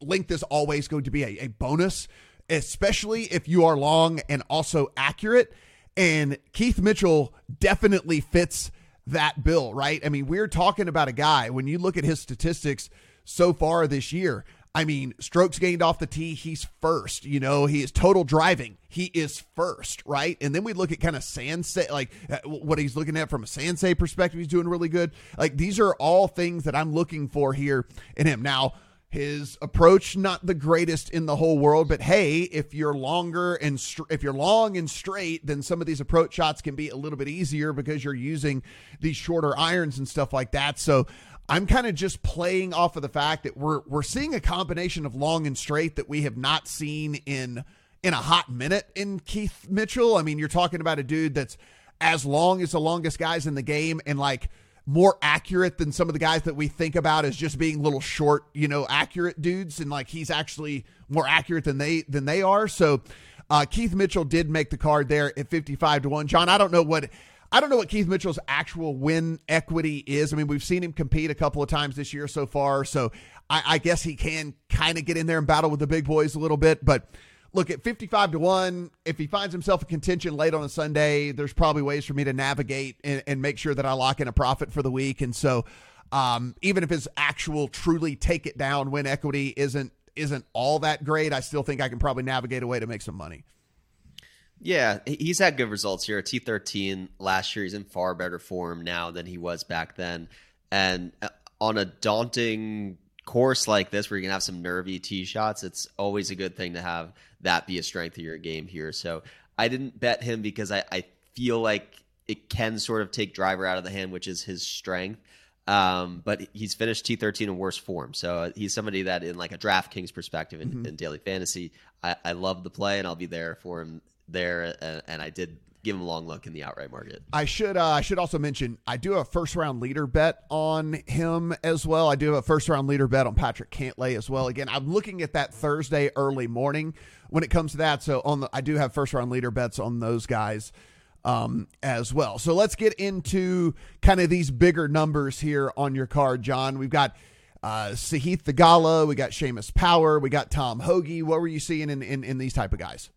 length is always going to be a, a bonus, especially if you are long and also accurate. And Keith Mitchell definitely fits that bill, right? I mean, we're talking about a guy, when you look at his statistics so far this year, I mean, strokes gained off the tee, he's first. You know, he is total driving, he is first, right? And then we look at kind of Sansei, like uh, what he's looking at from a Sansei perspective, he's doing really good. Like these are all things that I'm looking for here in him. Now, his approach not the greatest in the whole world but hey if you're longer and str- if you're long and straight then some of these approach shots can be a little bit easier because you're using these shorter irons and stuff like that so I'm kind of just playing off of the fact that we're we're seeing a combination of long and straight that we have not seen in in a hot minute in Keith Mitchell. I mean, you're talking about a dude that's as long as the longest guys in the game and like more accurate than some of the guys that we think about as just being little short, you know, accurate dudes and like he's actually more accurate than they than they are. So uh, Keith Mitchell did make the card there at 55 to 1. John, I don't know what I don't know what Keith Mitchell's actual win equity is. I mean, we've seen him compete a couple of times this year so far, so I, I guess he can kind of get in there and battle with the big boys a little bit. But look, at 55 to 1, if he finds himself in contention late on a Sunday, there's probably ways for me to navigate and, and make sure that I lock in a profit for the week. And so, um, even if his actual truly take it down win equity isn't isn't all that great, I still think I can probably navigate a way to make some money. Yeah, he's had good results here. T13 last year, he's in far better form now than he was back then. And uh, on a daunting course like this, where you're gonna have some nervy tee shots, it's always a good thing to have that be a strength of your game here. So I didn't bet him because I, I feel like it can sort of take driver out of the hand, which is his strength. Um, but he's finished T13 in worse form. So uh, he's somebody that, in like a DraftKings perspective in, Mm-hmm. in daily fantasy, I, I love the play and I'll be there for him there. And, and I did give him a long look in the outright market. I should uh, I should also mention I do have a first round leader bet on him as well. I do have a first round leader bet on Patrick Cantlay as well. Again, I'm looking at that Thursday early morning when it comes to that. So on the I do have first round leader bets on those guys um, as well. So let's get into kind of these bigger numbers here on your card, John. We've got uh, Sahith Theegala, we got Seamus Power, we got Tom Hoge. What were you seeing in, in, in these type of guys?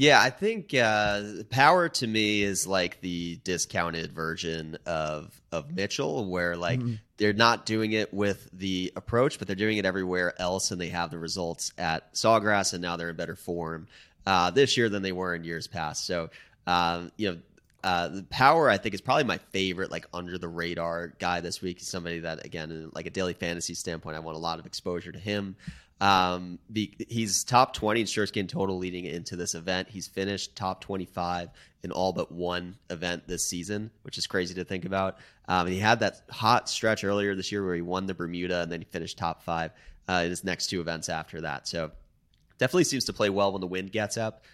Yeah, I think uh, Power to me is like the discounted version of of Mitchell, where like they're not doing it with the approach, but they're doing it everywhere else, and they have the results at Sawgrass, and now they're in better form uh, this year than they were in years past. So, um, you know. Uh, the power, I think, is probably my favorite, like under the radar guy this week. He's somebody that, again, in like a daily fantasy standpoint, I want a lot of exposure to him. Um, the, he's top 20 in sure skin total leading into this event. He's finished top 25 in all but one event this season, which is crazy to think about. Um, and he had that hot stretch earlier this year where he won the Bermuda and then he finished top five uh, in his next two events after that. So definitely seems to play well when the wind gets up.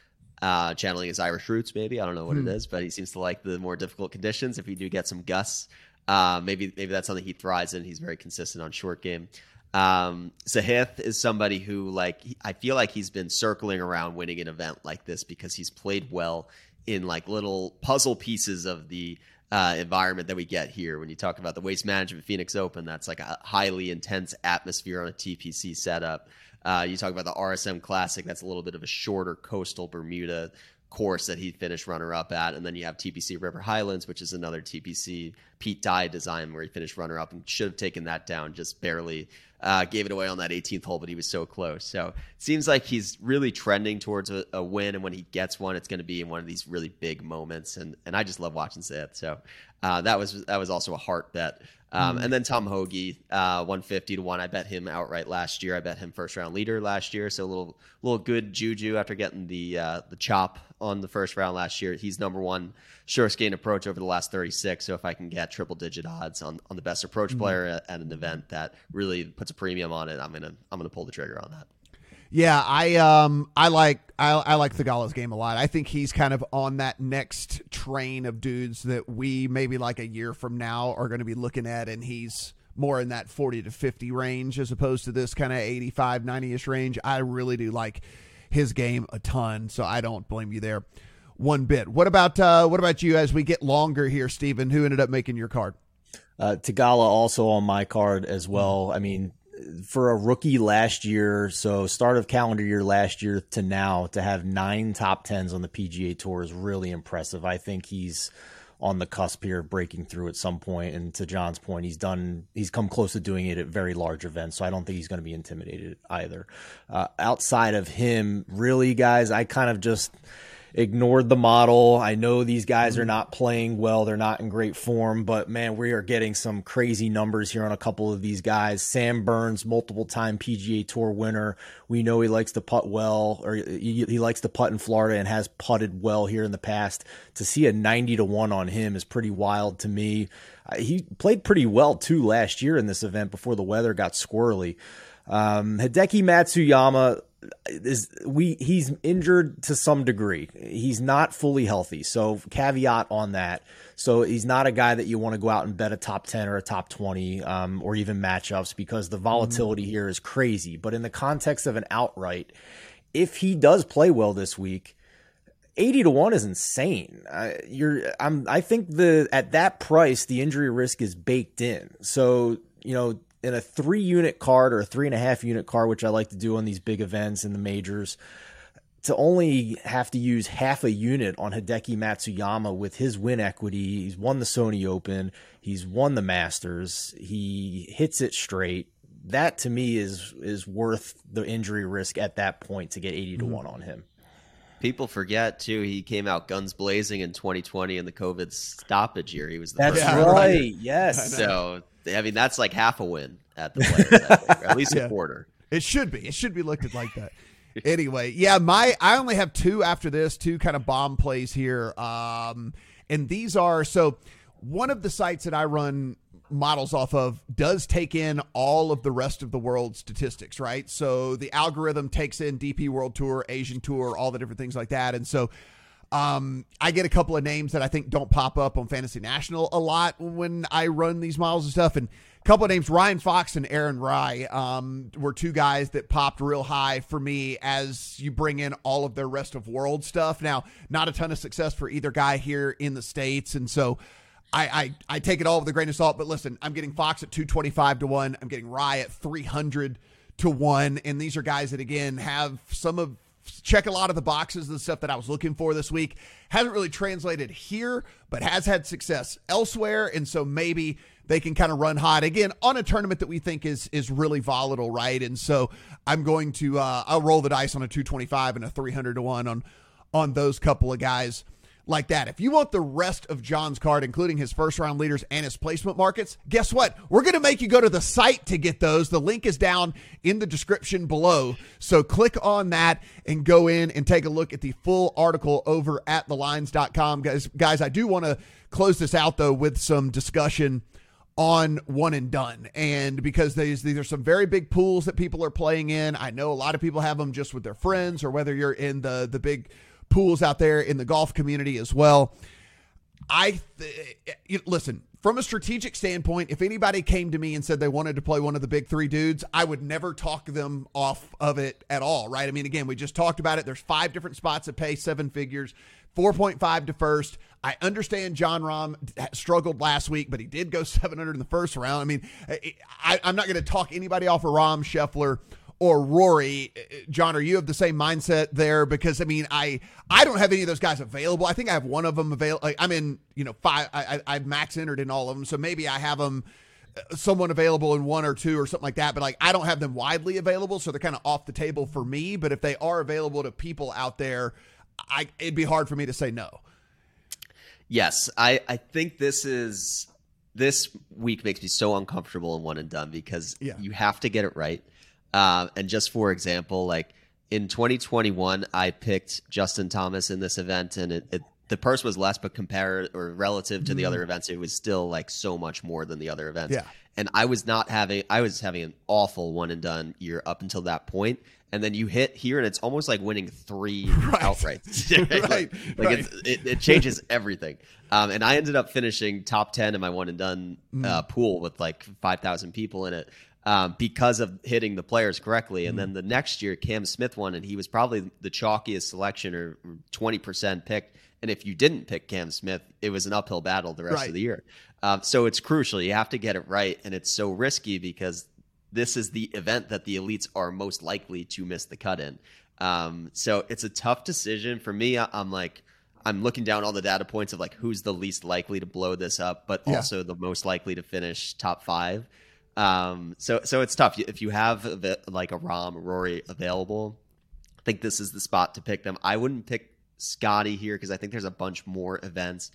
Uh, channeling his Irish roots, maybe I don't know what it is, but he seems to like the more difficult conditions. If we do get some gusts, uh, maybe maybe that's something he thrives in. He's very consistent on short game. Um, Sahith is somebody who, like, I feel like he's been circling around winning an event like this because he's played well in like little puzzle pieces of the uh, environment that we get here. When you talk about the Waste Management Phoenix Open, that's like a highly intense atmosphere on a TPC setup. Uh, you talk about the RSM Classic, that's a little bit of a shorter coastal Bermuda course that he finished runner up at. And then you have TPC River Highlands, which is another TPC Pete Dye design where he finished runner up and should have taken that down just barely. Uh, gave it away on that 18th hole, but he was so close. So it seems like he's really trending towards a, a win. And when he gets one, it's going to be in one of these really big moments. And and I just love watching Seth. So uh, that was that was also a heart bet. Um, And then Tom Hoge, uh, 150 to 1. I bet him outright last year. I bet him first round leader last year. So a little little good juju after getting the uh, the chop on the first round last year. He's number one sure gain approach over the last 36. So if I can get triple digit odds on, on the best approach player at, at an event that really puts a premium on it, I'm gonna I'm gonna pull the trigger on that. Yeah, I um I like I, I like Theegala's game a lot. I think he's kind of on that next train of dudes that we maybe like a year from now are going to be looking at and he's more in that 40 to 50 range as opposed to this kind of 85 90ish range. I really do like his game a ton, so I don't blame you there one bit. What about uh what about you as we get longer here, Stephen? Who ended up making your card? Uh, Theegala also on my card as well. I mean, for a rookie last year, so start of calendar year last year to now, to have nine top tens on the PGA Tour is really impressive. I think he's on the cusp here of breaking through at some point. And to John's point, he's done, he's come close to doing it at very large events. So I don't think he's going to be intimidated either. Uh, outside of him, really, guys, I kind of just ignored the model. I know these guys are not playing well. They're not in great form, but man, we are getting some crazy numbers here on a couple of these guys. Sam Burns, multiple time PGA Tour winner. We know he likes to putt well, or he, he likes to putt in Florida and has putted well here in the past. To see a 90 to 1 on him is pretty wild to me. He played pretty well too last year in this event before the weather got squirrely. Um, Hideki Matsuyama is we he's injured to some degree. He's not fully healthy, so caveat on that. So he's not a guy that you want to go out and bet a top ten or a top twenty, um, or even matchups because the volatility here is crazy. But in the context of an outright, if he does play well this week. 80 to 1 is insane. Uh, you're I'm I think the at that price the injury risk is baked in. So, you know, in a 3 unit card or a three and a half unit card which I like to do on these big events in the majors to only have to use half a unit on Hideki Matsuyama with his win equity. He's won the Sony Open, he's won the Masters, he hits it straight. That to me is is worth the injury risk at that point to get 80 to mm-hmm. 1 on him. People forget too. He came out guns blazing in 2020 in the COVID stoppage year. He was the That's first right. one. right. Yes. So I mean, that's like half a win at the players, at least Yeah. a quarter. It should be. It should be looked at like that. anyway, yeah, my I only have two after this, two kind of bomb plays here. Um and these are so one of the sites that I run models off of does take in all of the rest of the world statistics, right? So the algorithm takes in DP World Tour, Asian Tour, all the different things like that. And so um, I get a couple of names that I think don't pop up on Fantasy National a lot when I run these models and stuff. And a couple of names, Ryan Fox and Aaron Rai, um, were two guys that popped real high for me as you bring in all of their rest of world stuff. Now, not a ton of success for either guy here in the States. And so I, I, I take it all with a grain of salt. But listen, I'm getting Fox at 225 to 1. I'm getting Rai at 300 to 1. And these are guys that, again, have some of check a lot of the boxes and stuff that I was looking for this week. Hasn't really translated here, but has had success elsewhere, and so maybe they can kind of run hot again on a tournament that we think is is really volatile, right? And so I'm going to uh, I'll roll the dice on a 225 and a 300 to one on on those couple of guys like that. If you want the rest of John's card, including his first round leaders and his placement markets, guess what? We're going to make you go to the site to get those. The link is down in the description below. So click on that and go in and take a look at the full article over at thelines.com. Guys, guys, I do want to close this out though with some discussion on one and done. And because these these are some very big pools that people are playing in. I know a lot of people have them just with their friends or whether you're in the the big pools out there in the golf community as well. I th- listen from a strategic standpoint. If anybody came to me and said they wanted to play one of the big three dudes, I would never talk them off of it at all. Right? I mean, again, we just talked about it. There's five different spots that pay seven figures. 4.5 to first. I understand Jon Rahm struggled last week, but he did go 700 in the first round. I mean, I, am not going to talk anybody off of Rahm, Scheffler, or Rory. John, are you of the same mindset there? Because I mean, I I don't have any of those guys available. I think I have one of them available. I'm in, you know, five. I, I max entered in all of them, so maybe I have them uh, someone available in one or two or something like that. But like, I don't have them widely available, so they're kind of off the table for me. But if they are available to people out there, I it'd be hard for me to say no. Yes, I I think this is this week makes me so uncomfortable and one and done because yeah. you have to get it right. Uh, and just for example, like in 2021, I picked Justin Thomas in this event, and it, it the purse was less, but compared or relative to the mm-hmm. other events, it was still like so much more than the other events. Yeah. And I was not having, I was having an awful one and done year up until that point. And then you hit here, and it's almost like winning three right. outright. right, like, right. It, it, changes everything. Um, and I ended up finishing top ten in my one and done mm. uh, pool with like five thousand people in it um, because of hitting the players correctly. And mm then the next year, Cam Smith won, and he was probably the chalkiest selection or 20% picked. And if you didn't pick Cam Smith, it was an uphill battle the rest right. of the year. Um, so it's crucial. You have to get it right. And it's so risky because this is the event that the elites are most likely to miss the cut in. Um, so it's a tough decision for me. I'm like, I'm looking down all the data points of like who's the least likely to blow this up, but yeah. also the most likely to finish top five. Um, so so it's tough if you have like a Rahm Rory available. I think this is the spot to pick them. I wouldn't pick Scottie here because I think there's a bunch more events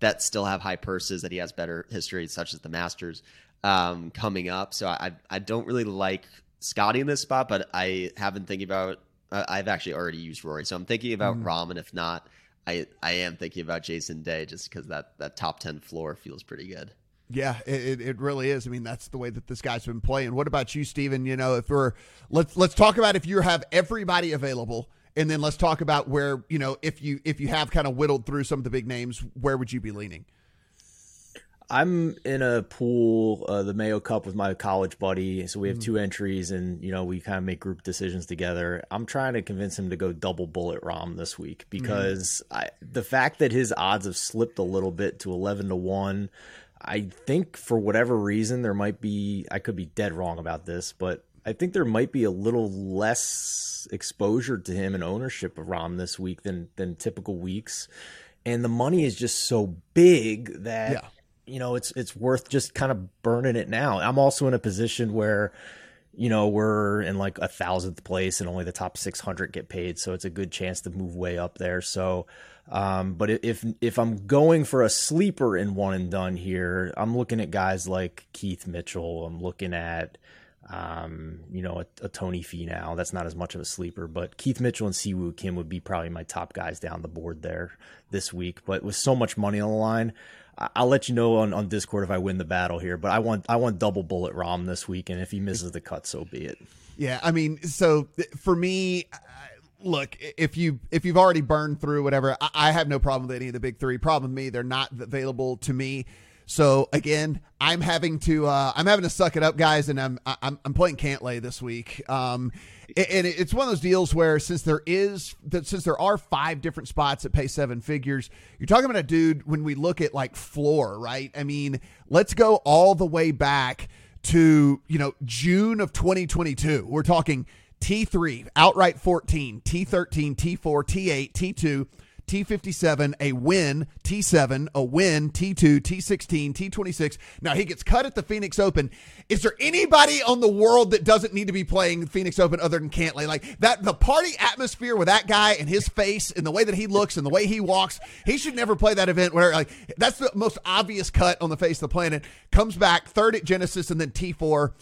that still have high purses that he has better history, such as the Masters um, coming up. So I I don't really like Scottie in this spot, but I have been thinking about. Uh, I've actually already used Rory, so I'm thinking about mm. Rahm, and if not, I I am thinking about Jason Day just because that that top ten floor feels pretty good. Yeah, it, it really is. I mean, that's the way that this guy's been playing. What about you, Stephen? You know, if we're let's let's talk about if you have everybody available, and then let's talk about where you know if you if you have kind of whittled through some of the big names, where would you be leaning? I'm in a pool, uh, the Mayo Cup with my college buddy. So we have mm. two entries, and you know we kind of make group decisions together. I'm trying to convince him to go double bullet Rahm this week because mm. I, the fact that his odds have slipped a little bit to 11 to one I think for whatever reason there might be I could be dead wrong about this, but I think there might be a little less exposure to him and ownership of Rahm this week than than typical weeks. And the money is just so big that yeah. you know it's it's worth just kind of burning it now. I'm also in a position where you know we're in like a thousandth place and only the top 600 get paid, so it's a good chance to move way up there. So um, but if if I'm going for a sleeper in one and done here, I'm looking at guys like Keith Mitchell. I'm looking at Um, you know, a, a Tony now. That's not as much of a sleeper, but Keith Mitchell and Si Woo Kim would be probably my top guys down the board there this week. But with so much money on the line, I'll let you know on, on Discord if I win the battle here. But I want I want double bullet Rahm this week, and if he misses the cut, so be it. Yeah, I mean, so for me, look, if you if you've already burned through whatever, I, I have no problem with any of the big three. Problem with me, they're not available to me. So again, I'm having to uh, I'm having to suck it up, guys, and I'm I'm, I'm playing Cantlay this week. Um, and it's one of those deals where since there is that since there are five different spots that pay seven figures, you're talking about a dude when we look at like floor, right? I mean, let's go all the way back to you know June of 2022. We're talking T3 outright 14, T13, T4, T8, T2 T57, a win, T7, a win, T2, T16, T26. Now he gets cut at the Phoenix Open. Is there anybody on the world that doesn't need to be playing Phoenix Open other than Cantlay? Like that, the party atmosphere with that guy and his face and the way that he looks and the way he walks, he should never play that event where like that's the most obvious cut on the face of the planet. Comes back third at Genesis and then T4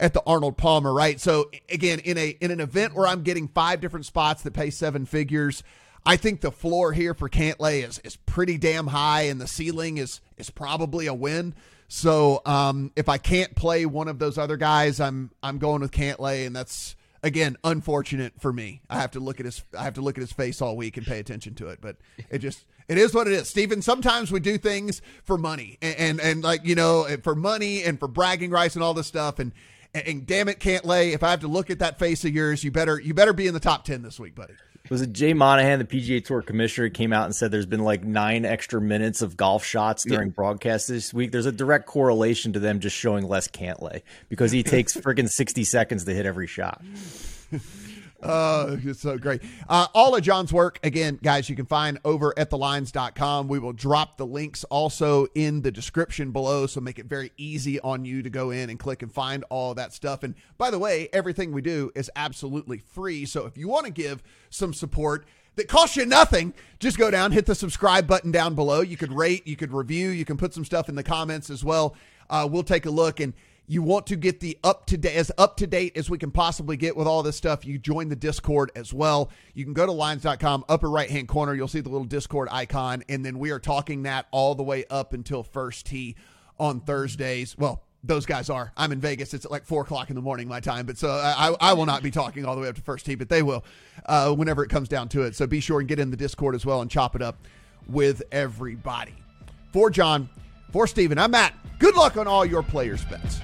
at the Arnold Palmer, right? So again, in a in an event where I'm getting five different spots that pay seven figures, I think the floor here for Cantlay is is pretty damn high, and the ceiling is is probably a win. So um, if I can't play one of those other guys, I'm I'm going with Cantlay, and that's again unfortunate for me. I have to look at his I have to look at his face all week and pay attention to it. But it just it is what it is. Stephen, sometimes we do things for money and, and, and like you know for money and for bragging rights and all this stuff and. And, and damn it, Cantlay! If I have to look at that face of yours, you better you better be in the top ten this week, buddy was it Jay Monahan, the PGA Tour commissioner, came out and said there's been like nine extra minutes of golf shots during yeah. broadcasts this week. There's a direct correlation to them just showing less Cantlay because he takes freaking 60 seconds to hit every shot. Oh, it's so great. Uh, all of John's work, again, guys, you can find over at thelines.com. We will drop the links also in the description below, so make it very easy on you to go in and click and find all that stuff. And by the way, everything we do is absolutely free. So if you want to give some support, that costs you nothing. Just go down, hit the subscribe button down below. You could rate, you could review, you can put some stuff in the comments as well. Uh, we'll take a look and you want to get the up to date as up to date as we can possibly get with all this stuff, you join the Discord as well. You can go to lines.com, upper right hand corner, you'll see the little Discord icon, and then we are talking that all the way up until first tee on Thursdays. Well, those guys are. I'm in Vegas. It's like four o'clock in the morning my time, but so I, I will not be talking all the way up to first tee, but they will uh, whenever it comes down to it. So be sure and get in the Discord as well and chop it up with everybody. For John, for Stephen, I'm Matt. Good luck on all your players' bets.